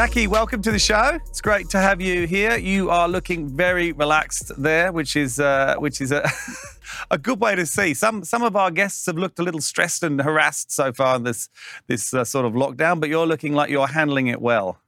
Jackie, welcome to the show. It's great to have you here. You are looking very relaxed there, which is uh, which is a, a good way to see. Some some of our guests have looked a little stressed and harassed so far in this this uh, sort of lockdown, but you're looking like you're handling it well.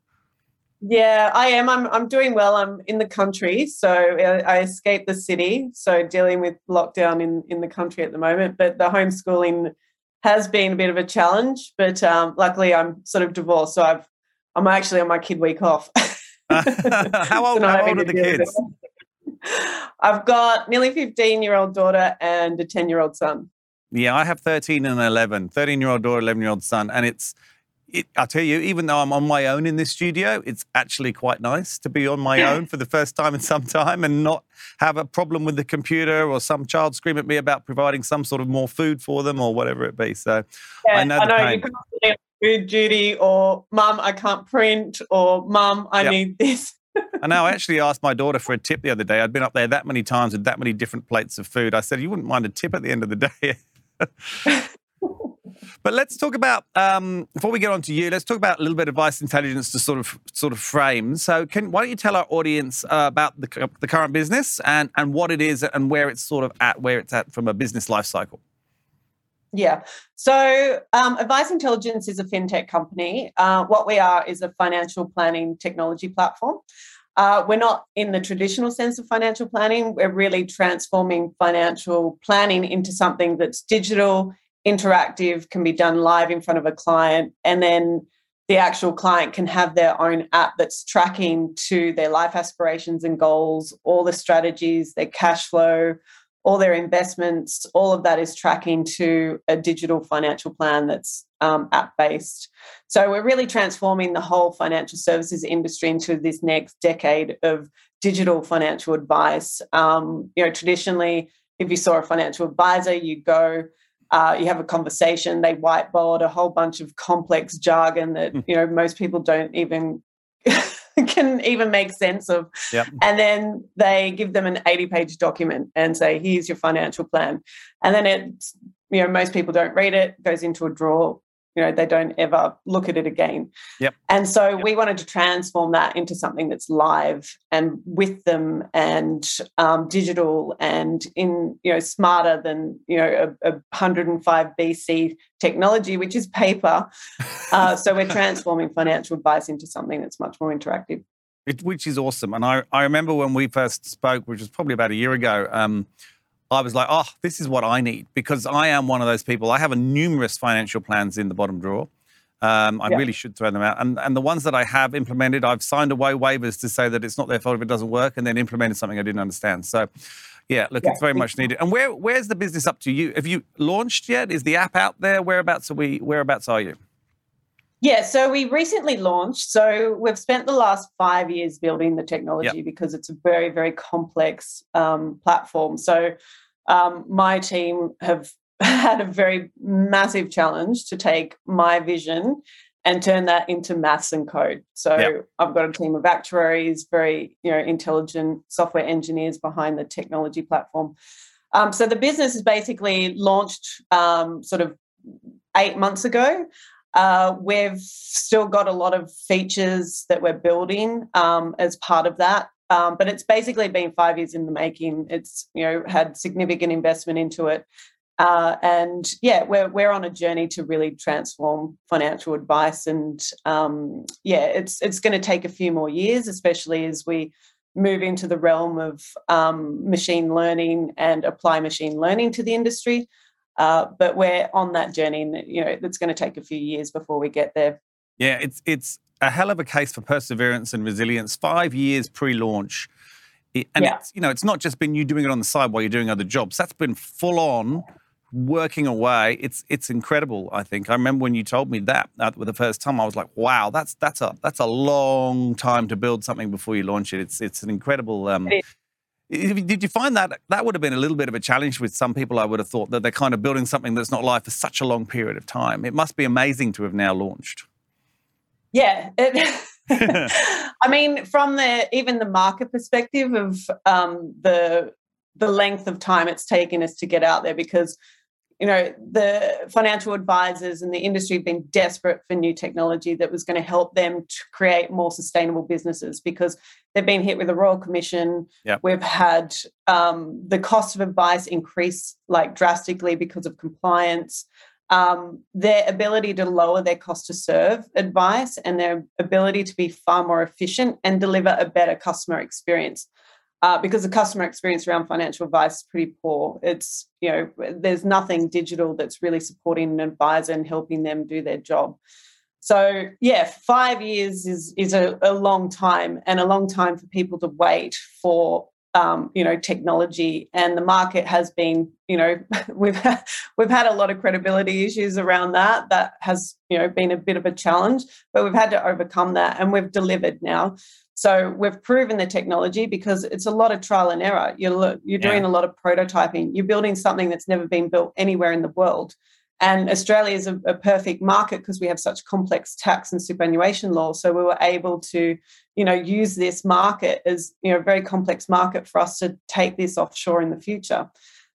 Yeah, I am. I'm I'm doing well. I'm in the country, so I escaped the city. So dealing with lockdown in in the country at the moment, but the homeschooling has been a bit of a challenge. But um, luckily, I'm sort of divorced, so I've I'm actually on my kid week off. how old, how old are the kids? I've got nearly 15 year old daughter and a 10 year old son. Yeah, I have 13 and 11, 13 year old daughter, 11 year old son. And it's, it, I'll tell you, even though I'm on my own in this studio, it's actually quite nice to be on my own for the first time in some time and not have a problem with the computer or some child scream at me about providing some sort of more food for them or whatever it be. So yeah, I know, I know you food duty or mum, I can't print or mum, I yep. need this. and I actually asked my daughter for a tip the other day. I'd been up there that many times with that many different plates of food. I said, You wouldn't mind a tip at the end of the day. but let's talk about um, before we get on to you. Let's talk about a little bit of Advice Intelligence to sort of sort of frame. So, can why don't you tell our audience uh, about the, the current business and and what it is and where it's sort of at, where it's at from a business life cycle? Yeah. So, um, Advice Intelligence is a fintech company. Uh, what we are is a financial planning technology platform. Uh, we're not in the traditional sense of financial planning. We're really transforming financial planning into something that's digital, interactive, can be done live in front of a client, and then the actual client can have their own app that's tracking to their life aspirations and goals, all the strategies, their cash flow, all their investments, all of that is tracking to a digital financial plan that's um, app based. So we're really transforming the whole financial services industry into this next decade of digital financial advice. Um, you know, traditionally, if you saw a financial advisor, you go, uh, you have a conversation, they whiteboard a whole bunch of complex jargon that hmm. you know most people don't even can even make sense of. Yep. And then they give them an 80 page document and say, here's your financial plan. And then it, you know, most people don't read it, goes into a drawer. You know they don't ever look at it again Yep. and so Yep. we wanted to transform that into something that's live and with them and um, digital and in you know smarter than you know a, a 105 bc technology which is paper uh, so we're transforming financial advice into something that's much more interactive It, which is awesome. And I, I remember when we first spoke, which was probably about a year ago, um, I was like, oh, this is what I need because I am one of those people. I have a numerous financial plans in the bottom drawer. Um, I Yeah. really should throw them out. And, and the ones that I have implemented, I've signed away waivers to say that it's not their fault if it doesn't work and then implemented something I didn't understand. So, yeah, look, Yeah. it's very much needed. And where where's the business up to you? Have you launched yet? Is the app out there? Whereabouts are we? Whereabouts are you? Yeah, so we recently launched. So we've spent the last five years building the technology because it's a very, very complex um, platform. So um, my team have had a very massive challenge to take my vision and turn that into maths and code. So Yep. I've got a team of actuaries, very you know intelligent software engineers behind the technology platform. Um, so the business is basically launched um, sort of eight months ago. Uh, we've still got a lot of features that we're building um, as part of that. Um, but it's basically been five years in the making. It's you know had significant investment into it, uh, and yeah, we're we're on a journey to really transform financial advice. And um, yeah, it's it's going to take a few more years, especially as we move into the realm of um, machine learning and apply machine learning to the industry. Uh, but we're on that journey, and you know it's going to take a few years before we get there. Yeah, it's it's a hell of a case for perseverance and resilience. Five years pre-launch, and Yeah. it's you know it's not just been you doing it on the side while you're doing other jobs. That's been full on working away. It's it's incredible. I think I remember when you told me that uh, for the first time. I was like, wow, that's that's a that's a long time to build something before you launch it. It's it's an incredible. Um, It did you find that that would have been a little bit of a challenge with some people? I would have thought that they're kind of building something that's not live for such a long period of time. It must be amazing to have now launched. Yeah. It, I mean, from the even the market perspective of um, the the length of time it's taken us to get out there, because you know the financial advisors and the industry have been desperate for new technology that was going to help them to create more sustainable businesses because they've been hit with a royal commission. Yep. We've had um, the cost of advice increase like drastically because of compliance um, their ability to lower their cost to serve advice and their ability to be far more efficient and deliver a better customer experience. Uh, because the customer experience around financial advice is pretty poor. It's, you know, there's nothing digital that's really supporting an advisor and helping them do their job. So yeah, five years is is a, a long time and a long time for people to wait for um, you know technology and the market has been you know we've we've had a lot of credibility issues around that that has you know been a bit of a challenge but we've had to overcome that and we've delivered now so we've proven the technology because it's a lot of trial and error you're you're doing Yeah. a lot of prototyping you're building something that's never been built anywhere in the world and Australia is a, a perfect market because we have such complex tax and superannuation law. So we were able to, you know, use this market as you know a very complex market for us to take this offshore in the future.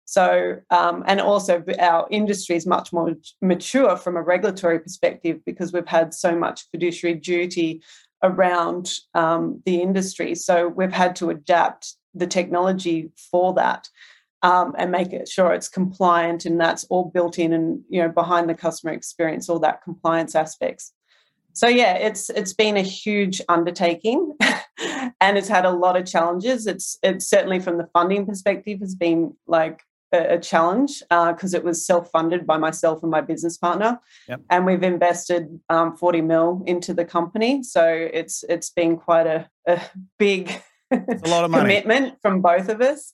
So um, and also our industry is much more mature from a regulatory perspective because we've had so much fiduciary duty around um, the industry. So we've had to adapt the technology for that um, and make it sure it's compliant and that's all built in and you know behind the customer experience all that compliance aspects so yeah it's it's been a huge undertaking and it's had a lot of challenges it's it's certainly from the funding perspective has been like a, challenge because it was self-funded by myself and my business partner Yep. and we've invested um, 40 mil into the company so it's it's been quite a, a big a lot of money. commitment from both of us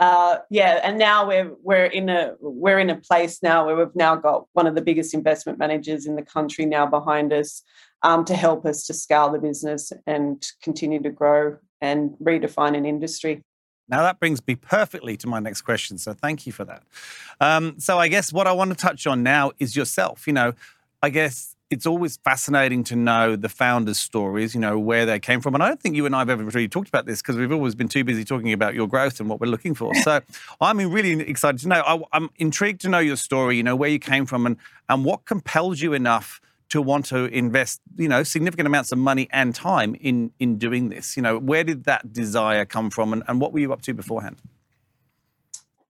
uh, yeah, and now we're we're in a we're in a place now where we've now got one of the biggest investment managers in the country now behind us um, to help us to scale the business and continue to grow and redefine an industry. Now that brings me perfectly to my next question. So thank you for that. Um, so I guess what I want to touch on now is yourself. You know, I guess it's always fascinating to know the founders' stories, you know, where they came from. And I don't think you and I have ever really talked about this because we've always been too busy talking about your growth and what we're looking for. So I'm really excited to know. I, am intrigued to know your story, you know, where you came from and, and what compelled you enough to want to invest, you know, significant amounts of money and time in in doing this. You know, where did that desire come from and, and what were you up to beforehand?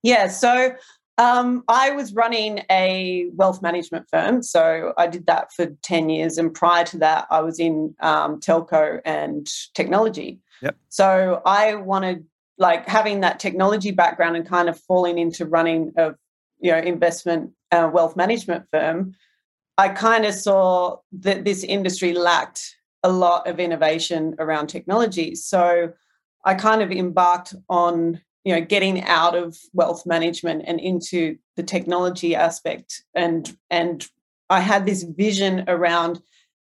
Yeah, so um, I was running a wealth management firm, so I did that for ten years, and prior to that, I was in um, telco and technology. Yep. So I wanted, like, having that technology background and kind of falling into running a, you know, investment uh, wealth management firm. I kind of saw that this industry lacked a lot of innovation around technology. So I kind of embarked on you know getting out of wealth management and into the technology aspect and and i had this vision around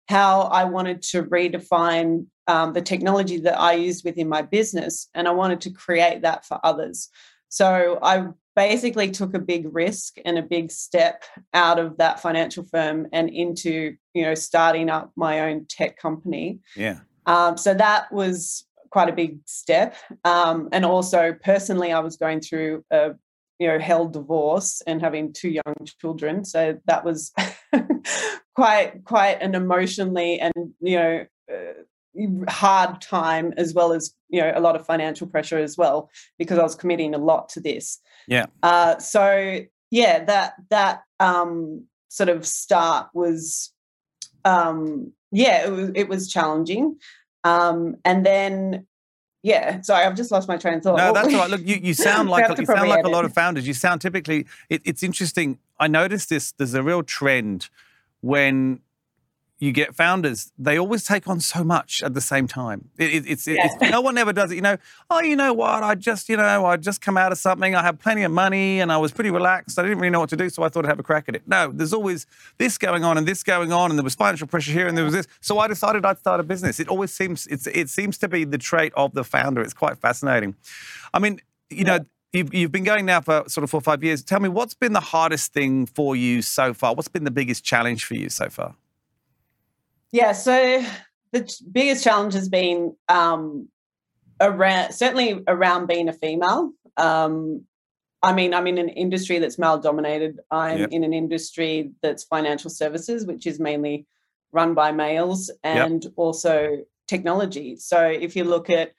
how i wanted to redefine um, the technology that i used within my business and i wanted to create that for others so i basically took a big risk and a big step out of that financial firm and into you know starting up my own tech company yeah um, so that was quite a big step. Um, and also personally, I was going through a you know hell divorce and having two young children, so that was quite quite an emotionally and you know. Uh, hard time as well as you know a lot of financial pressure as well because I was committing a lot to this. Yeah. Uh, so yeah, that that um, sort of start was um, yeah, it was it was challenging. Um, and then, yeah, sorry, I've just lost my train of thought. No, that's all right. Look, you, you sound like you sound like a lot of founders. You sound typically. It, it's interesting. I noticed this. There's a real trend when you get founders, they always take on so much at the same time. It, it, it's, yeah. it's, no one ever does it. You know, oh, you know what? I just, you know, I just come out of something. I have plenty of money and I was pretty relaxed. I didn't really know what to do, so I thought I'd have a crack at it. No, there's always this going on and this going on, and there was financial pressure here and there was this. So I decided I'd start a business. It always seems it's it seems to be the trait of the founder. It's quite fascinating. I mean, you yeah. know. You've, you've been going now for sort of four or five years. Tell me, what's been the hardest thing for you so far? What's been the biggest challenge for you so far? Yeah, so the biggest challenge has been um, around certainly around being a female. Um, I mean, I'm in an industry that's male dominated. I'm yep. in an industry that's financial services, which is mainly run by males, and yep. also technology. So if you look at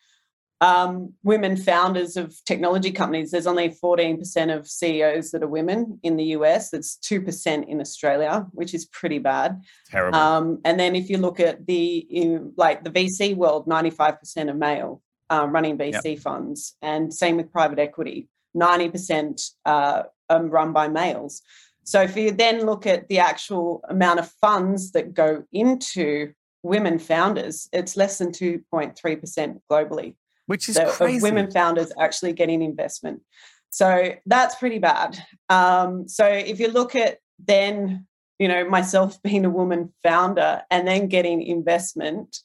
um, women founders of technology companies, there's only 14% of CEOs that are women in the US. That's 2% in Australia, which is pretty bad. Terrible. Um, and then if you look at the in, like the VC world, 95% are male um, running VC yep. funds, and same with private equity, 90% uh, um, run by males. So if you then look at the actual amount of funds that go into women founders, it's less than 2.3% globally which is so, crazy. Women founders actually getting investment. So that's pretty bad. Um, so if you look at then, you know, myself being a woman founder and then getting investment,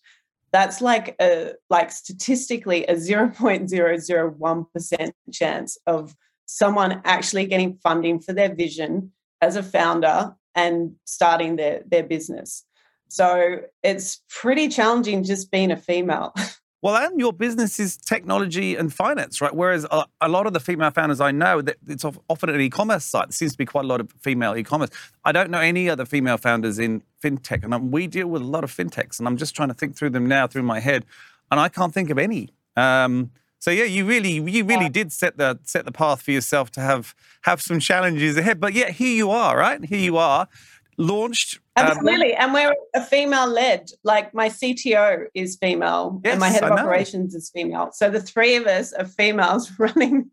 that's like a like statistically a 0.001% chance of someone actually getting funding for their vision as a founder and starting their their business. So it's pretty challenging just being a female. Well, and your business is technology and finance, right? Whereas a, a lot of the female founders I know, that it's often an e-commerce site. There seems to be quite a lot of female e-commerce. I don't know any other female founders in fintech, and we deal with a lot of fintechs. And I'm just trying to think through them now through my head, and I can't think of any. Um, so yeah, you really, you really did set the set the path for yourself to have have some challenges ahead. But yet here you are, right? Here you are, launched. Um, Absolutely. Um, and we're a female led. Like my CTO is female yes, and my head of operations is female. So the three of us are females running,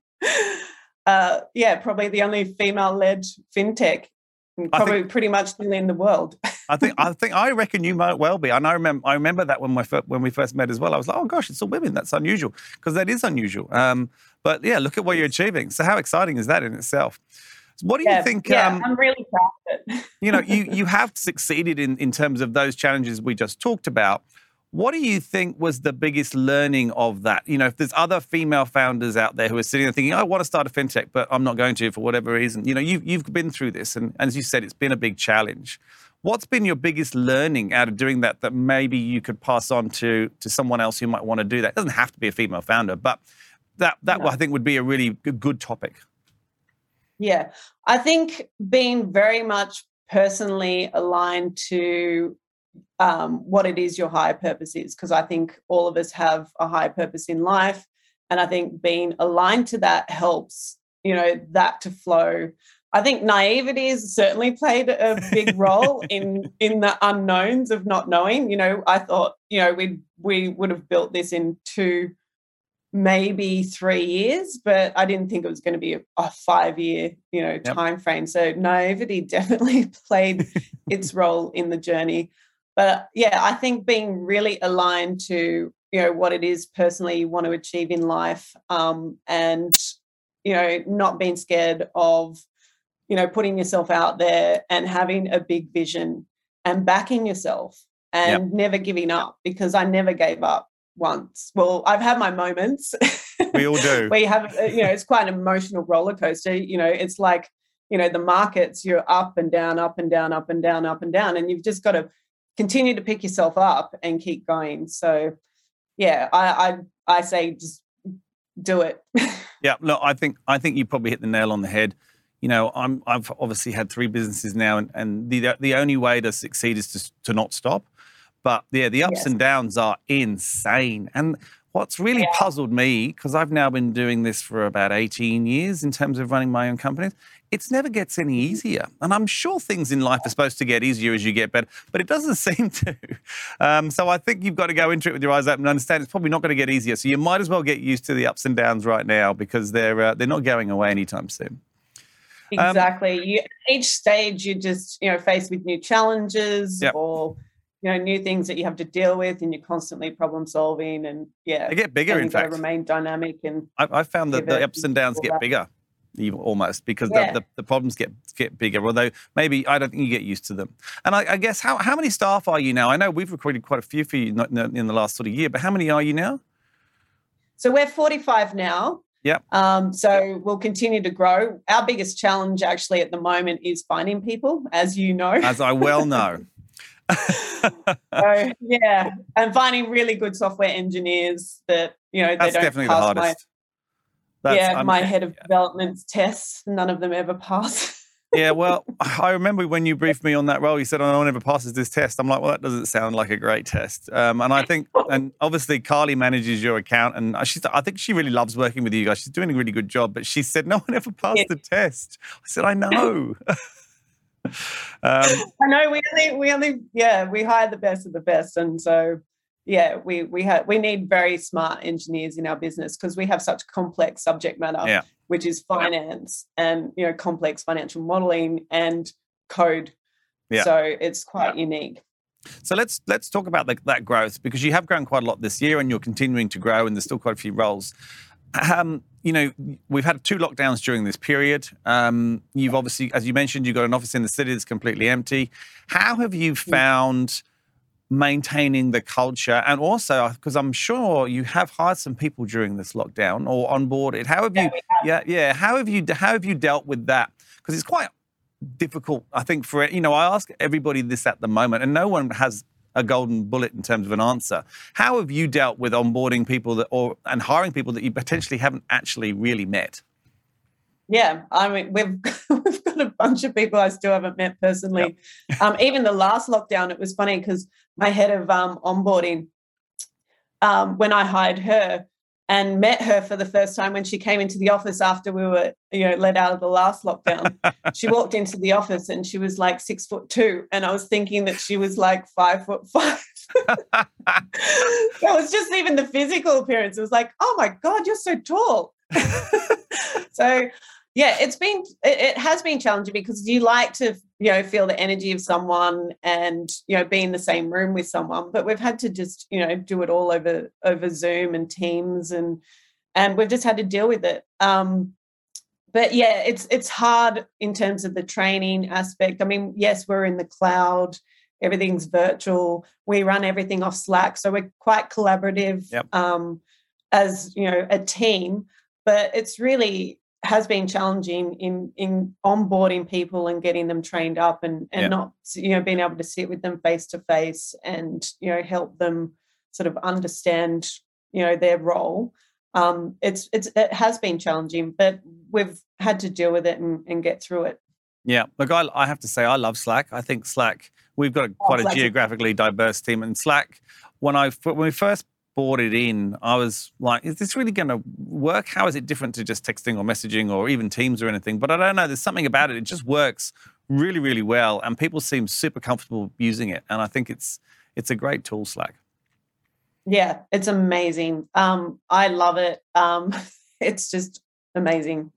uh, yeah, probably the only female led fintech. Probably think, pretty much in the world. I think I think I reckon you might well be. And I remember I remember that when we when we first met as well. I was like, oh gosh, it's all women. That's unusual because that is unusual. Um, but yeah, look at what you're achieving. So how exciting is that in itself? What do yeah, you think? Yeah, um, I'm really proud of it. you know, you you have succeeded in in terms of those challenges we just talked about. What do you think was the biggest learning of that? You know, if there's other female founders out there who are sitting there thinking, I want to start a fintech, but I'm not going to for whatever reason. You know, you've, you've been through this. And, and as you said, it's been a big challenge. What's been your biggest learning out of doing that that maybe you could pass on to to someone else who might want to do that? It doesn't have to be a female founder, but that that No. I think would be a really good, good topic. Yeah, I think being very much personally aligned to um, what it is your higher purpose is, because I think all of us have a higher purpose in life. And I think being aligned to that helps, you know, that to flow. I think naivety has certainly played a big role in in the unknowns of not knowing. You know, I thought, you know, we we would have built this in two maybe three years, but I didn't think it was going to be a, a five year, you know, time frame. So naivety definitely played its role in the journey. But yeah, I think being really aligned to you know what it is personally you want to achieve in life, um, and you know not being scared of you know putting yourself out there and having a big vision and backing yourself and Yep. never giving up because I never gave up once. Well, I've had my moments. We all do. we have, uh, you know, it's quite an emotional roller coaster. You know, it's like, you know, the markets, you're up and down, up and down, up and down, up and down. And you've just got to continue to pick yourself up and keep going. So, yeah, I, I, I say just do it. Yeah, look, I think I think you probably hit the nail on the head. You know, I'm I've obviously had three businesses now, and, and the the only way to succeed is to to not stop. But yeah, the ups Yes. and downs are insane. And what's really Yeah. puzzled me, because I've now been doing this for about 18 years in terms of running my own companies, it's never gets any easier. And I'm sure things in life are supposed to get easier as you get better, but it doesn't seem to. Um, so I think you've got to go into it with your eyes open and understand it's probably not going to get easier. So you might as well get used to the ups and downs right now because they're uh, they're not going away anytime soon. Um, exactly. you, each stage, you just, you know, faced with new challenges Yep. or, you know, new things that you have to deal with and you're constantly problem solving. And yeah, They get bigger, in fact. remain dynamic and I've, I've found that the ups and downs get that. bigger, almost because Yeah. the, the, the problems get get bigger. Although maybe I don't think you get used to them. And I, I guess how how many staff are you now? I know we've recruited quite a few for you in the last sort of year, but how many are you now? So we're 45 now. Yep. Um, so we'll continue to grow. Our biggest challenge actually at the moment is finding people, as you know. As I well know. so yeah, and finding really good software engineers that you know That's they don't definitely the hardest. my That's- yeah I'm- my head of development's tests. None of them ever pass. yeah, well, I remember when you briefed me on that role, you said, "Oh, no one ever passes this test." I'm like, "Well, that doesn't sound like a great test." Um, and I think, and obviously, Carly manages your account, and she's, I think she really loves working with you guys. She's doing a really good job. But she said, "No one ever passed Yeah. the test." I said, "I know." um, I know we only we only yeah we hire the best of the best, and so yeah we we have we need very smart engineers in our business because we have such complex subject matter, Yeah. which is finance and you know complex financial modeling and code. Yeah. So it's quite unique. So let's let's talk about the, that growth because you have grown quite a lot this year, and you're continuing to grow, and there's still quite a few roles. Um, you know, we've had two lockdowns during this period. Um, you've obviously, as you mentioned, you've got an office in the city that's completely empty. How have you found maintaining the culture, and also because I'm sure you have hired some people during this lockdown or onboarded? How have you? Yeah, yeah. How have you? How have you dealt with that? Because it's quite difficult, I think, for it. you know, I ask everybody this at the moment, and no one has a golden bullet in terms of an answer. How have you dealt with onboarding people that, or and hiring people that you potentially haven't actually really met? Yeah, I mean we've we've got a bunch of people I still haven't met personally. Um, even the last lockdown, it was funny because my head of um, onboarding, um, when I hired her and met her for the first time when she came into the office after we were you know let out of the last lockdown, she walked into the office and she was like six foot two, and I was thinking that she was like five foot five. that was just even the physical appearance. It was like, oh my god, you're so tall. so yeah it's been it, it has been challenging because you like to you know feel the energy of someone and you know be in the same room with someone but we've had to just you know do it all over over zoom and teams and and we've just had to deal with it um but yeah it's it's hard in terms of the training aspect i mean yes we're in the cloud everything's virtual we run everything off slack so we're quite collaborative Yep. um as you know a team but it's really has been challenging in in onboarding people and getting them trained up and and Yeah. not you know being able to sit with them face to face and you know help them sort of understand you know their role um it's it's it has been challenging but we've had to deal with it and, and get through it Yeah, look, I, I have to say I love Slack. I think Slack. We've got a, quite a a- geographically diverse team, and Slack. When I when we first brought it in, I was like, "Is this really going to work? How is it different to just texting or messaging or even Teams or anything?" But I don't know. There's something about it. It just works really, really well, and people seem super comfortable using it. And I think it's it's a great tool, Slack. yeah it's amazing um i love it um it's just amazing.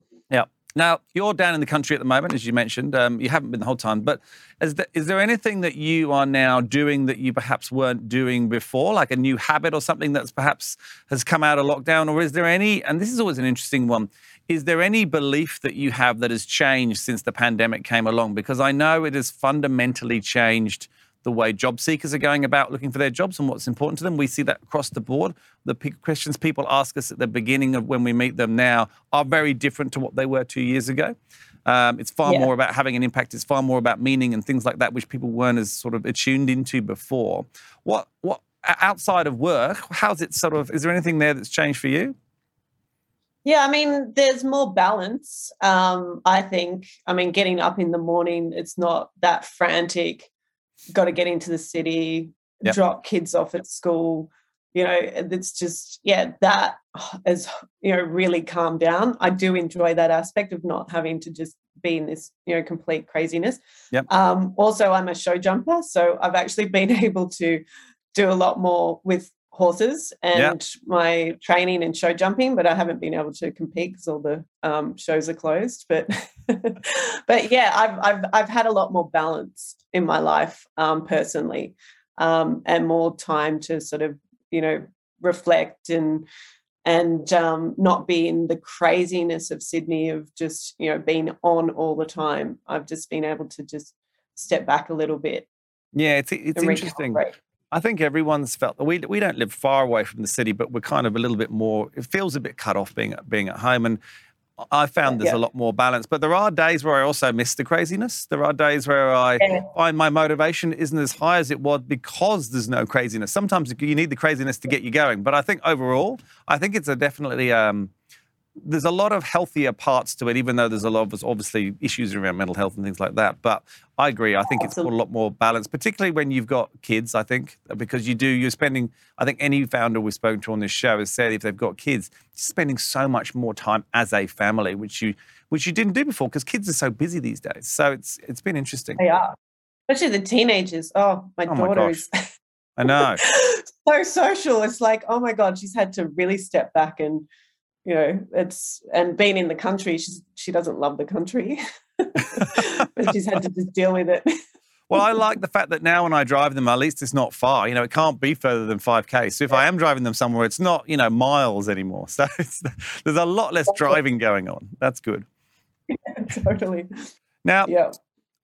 Now you're down in the country at the moment, as you mentioned. Um, you haven't been the whole time, but is there, is there anything that you are now doing that you perhaps weren't doing before, like a new habit or something that's perhaps has come out of lockdown, or is there any? And this is always an interesting one. Is there any belief that you have that has changed since the pandemic came along? Because I know it has fundamentally changed the way job seekers are going about looking for their jobs and what's important to them. We see that across the board. The questions people ask us at the beginning of when we meet them now are very different to what they were two years ago. Um, it's far Yeah. more about having an impact. It's far more about meaning and things like that, which people weren't as sort of attuned into before. What what outside of work? How's it sort of? Is there anything there that's changed for you? Yeah, I mean, there's more balance. Um, I think. I mean, getting up in the morning, it's not that frantic. Got to get into the city, Yep. drop kids off at school. You know, it's just yeah, that has, you know really calmed down. I do enjoy that aspect of not having to just be in this you know complete craziness. Yep. Um, also, I'm a show jumper, so I've actually been able to do a lot more with horses and my training and show jumping, but I haven't been able to compete because all the um, shows are closed. But but yeah, I've I've I've had a lot more balance in my life um, personally, um, and more time to sort of you know reflect and and um, not be in the craziness of Sydney of just you know being on all the time. I've just been able to just step back a little bit. Yeah, it's it's interesting. I think everyone's felt that we we don't live far away from the city, but we're kind of a little bit more. It feels a bit cut off being being at home, and I found there's Yeah. a lot more balance. But there are days where I also miss the craziness. There are days where I Yeah. find my motivation isn't as high as it was because there's no craziness. Sometimes you need the craziness to get you going. But I think overall, I think it's a definitely. Um, there's a lot of healthier parts to it, even though there's a lot of obviously issues around mental health and things like that. But I agree. I think it's got a lot more balance, particularly when you've got kids. I think because you do, you're spending. I think any founder we've spoken to on this show has said if they've got kids, spending so much more time as a family, which you which you didn't do before because kids are so busy these days. So it's it's been interesting. They are, especially the teenagers. Oh, my Oh my daughter gosh. is I know. so social. It's like, oh my god, she's had to really step back and you know, it's and being in the country, she's she doesn't love the country, but she's had to just deal with it. Well, I like the fact that now when I drive them, at least it's not far. You know, it can't be further than 5K. So if I am driving them somewhere, it's not, you know, miles anymore. So it's, there's a lot less driving going on. That's good. totally. Now, Yeah.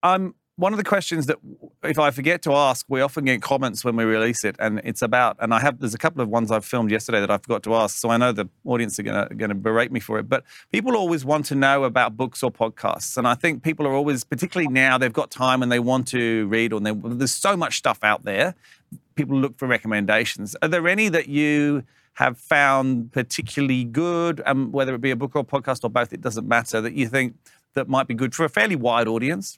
um, one of the questions that if I forget to ask, we often get comments when we release it, and it's about. And I have there's a couple of ones I've filmed yesterday that I forgot to ask, so I know the audience are gonna gonna berate me for it. But people always want to know about books or podcasts, and I think people are always, particularly now, they've got time and they want to read, or there's so much stuff out there. People look for recommendations. Are there any that you have found particularly good, um, whether it be a book or a podcast or both? It doesn't matter. That you think that might be good for a fairly wide audience.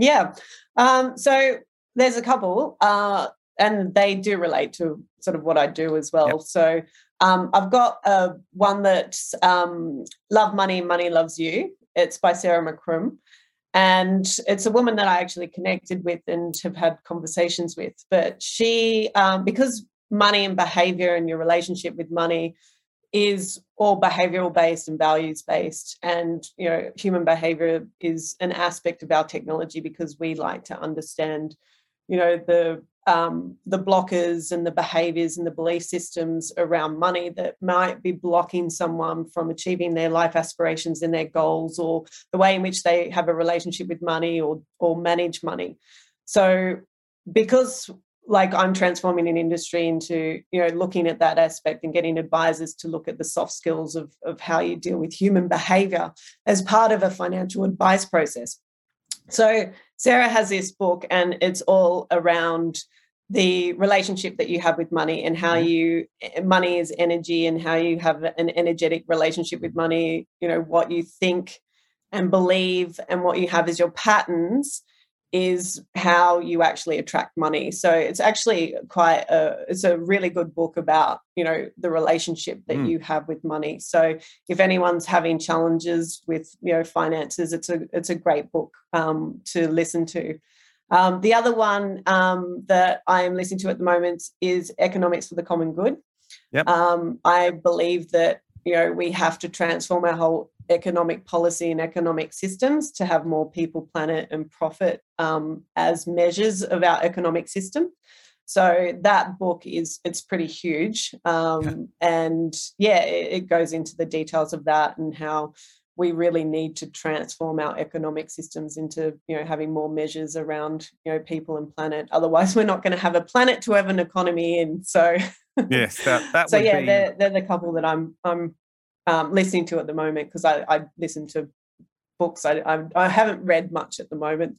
Yeah. Um, so there's a couple, uh, and they do relate to sort of what I do as well. Yep. So um, I've got uh, one that's um, Love Money, Money Loves You. It's by Sarah McCrum. And it's a woman that I actually connected with and have had conversations with. But she, um, because money and behavior and your relationship with money is all behavioral based and values based and you know human behavior is an aspect of our technology because we like to understand you know the um, the blockers and the behaviors and the belief systems around money that might be blocking someone from achieving their life aspirations and their goals or the way in which they have a relationship with money or or manage money. So because like I'm transforming an industry into, you know, looking at that aspect and getting advisors to look at the soft skills of, of how you deal with human behavior as part of a financial advice process. So Sarah has this book and it's all around the relationship that you have with money and how mm-hmm. you eh, money is energy and how you have an energetic relationship with money, you know, what you think and believe and what you have as your patterns is how you actually attract money so it's actually quite a it's a really good book about you know the relationship that mm. you have with money so if anyone's having challenges with you know finances it's a it's a great book um, to listen to um, the other one um, that i am listening to at the moment is economics for the common good yep. Um, i believe that you know we have to transform our whole economic policy and economic systems to have more people, planet, and profit um, as measures of our economic system. So that book is it's pretty huge, um, and yeah, it, it goes into the details of that and how we really need to transform our economic systems into you know having more measures around you know people and planet otherwise we're not going to have a planet to have an economy in so yes that, that so yeah be... they're, they're the couple that i'm i'm um, listening to at the moment because I, I listen to books. I, I, I haven't read much at the moment,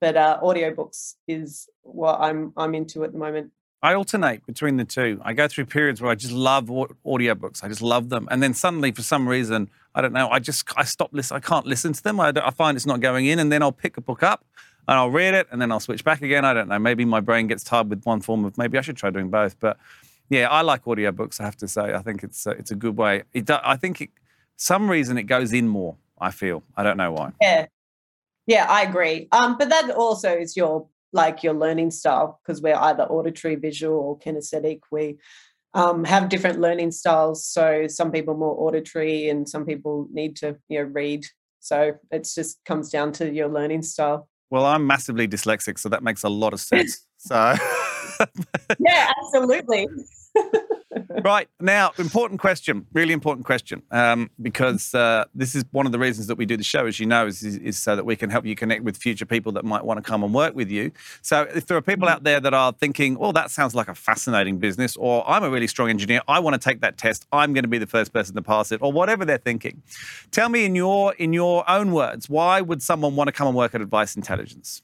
but uh, audiobooks is what I'm I'm into at the moment. I alternate between the two. I go through periods where I just love audiobooks. I just love them, and then suddenly, for some reason, I don't know. I just I stop listening. I can't listen to them. I, I find it's not going in, and then I'll pick a book up and I'll read it, and then I'll switch back again. I don't know. Maybe my brain gets tired with one form of. Maybe I should try doing both, but yeah, I like audiobooks. I have to say, I think it's a, it's a good way. It I think it, some reason it goes in more. I feel I don't know why. Yeah, yeah, I agree. Um, but that also is your like your learning style because we're either auditory, visual, or kinesthetic. We um, have different learning styles. So some people more auditory, and some people need to you know read. So it just comes down to your learning style. Well, I'm massively dyslexic, so that makes a lot of sense. so yeah, absolutely. right now, important question, really important question, um, because uh, this is one of the reasons that we do the show, as you know, is, is, so that we can help you connect with future people that might want to come and work with you. So, if there are people out there that are thinking, "Well, that sounds like a fascinating business," or "I'm a really strong engineer, I want to take that test, I'm going to be the first person to pass it," or whatever they're thinking, tell me in your in your own words, why would someone want to come and work at Advice Intelligence?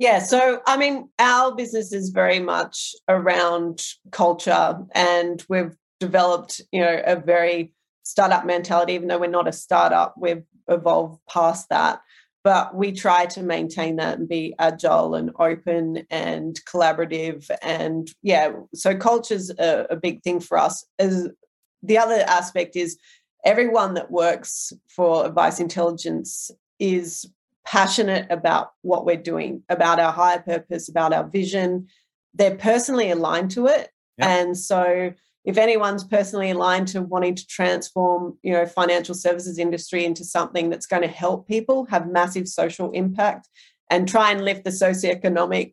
Yeah, so I mean, our business is very much around culture, and we've developed, you know, a very startup mentality. Even though we're not a startup, we've evolved past that. But we try to maintain that and be agile and open and collaborative. And yeah, so culture's a, a big thing for us. As the other aspect is everyone that works for Advice Intelligence is passionate about what we're doing, about our higher purpose, about our vision. They're personally aligned to it. Yep. And so if anyone's personally aligned to wanting to transform, you know, financial services industry into something that's going to help people have massive social impact and try and lift the socioeconomic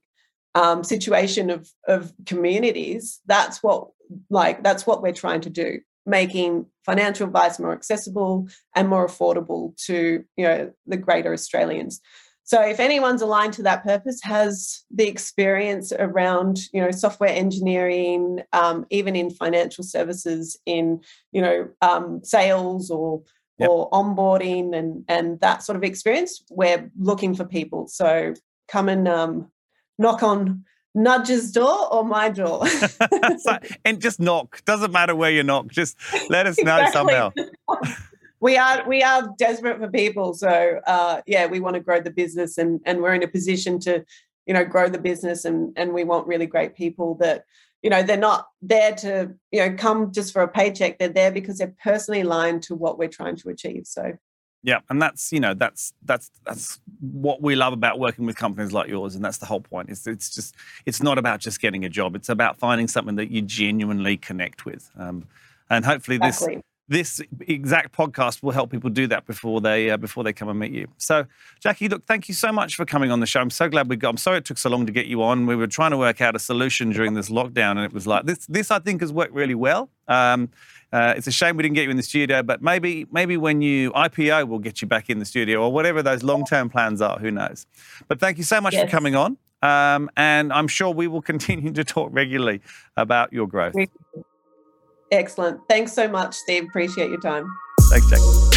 um, situation of, of communities, that's what like that's what we're trying to do making financial advice more accessible and more affordable to you know the greater Australians. So if anyone's aligned to that purpose, has the experience around you know software engineering, um, even in financial services, in you know um, sales or yep. or onboarding and and that sort of experience, we're looking for people. So come and um, knock on Nudge's door or my door. and just knock. Doesn't matter where you knock. Just let us know exactly. somehow. we are we are desperate for people. So uh, yeah, we want to grow the business and and we're in a position to, you know, grow the business and and we want really great people that you know they're not there to you know come just for a paycheck they're there because they're personally aligned to what we're trying to achieve so yeah, and that's you know that's that's that's what we love about working with companies like yours, and that's the whole point. It's it's just it's not about just getting a job. It's about finding something that you genuinely connect with, um, and hopefully exactly. this this exact podcast will help people do that before they uh, before they come and meet you. So, Jackie, look, thank you so much for coming on the show. I'm so glad we got. I'm sorry it took so long to get you on. We were trying to work out a solution during this lockdown, and it was like this. This I think has worked really well. Um, uh, it's a shame we didn't get you in the studio, but maybe maybe when you IPO, we'll get you back in the studio or whatever those long term plans are. Who knows? But thank you so much yes. for coming on. Um, and I'm sure we will continue to talk regularly about your growth. Excellent. Thanks so much, Steve. Appreciate your time. Thanks, Jack.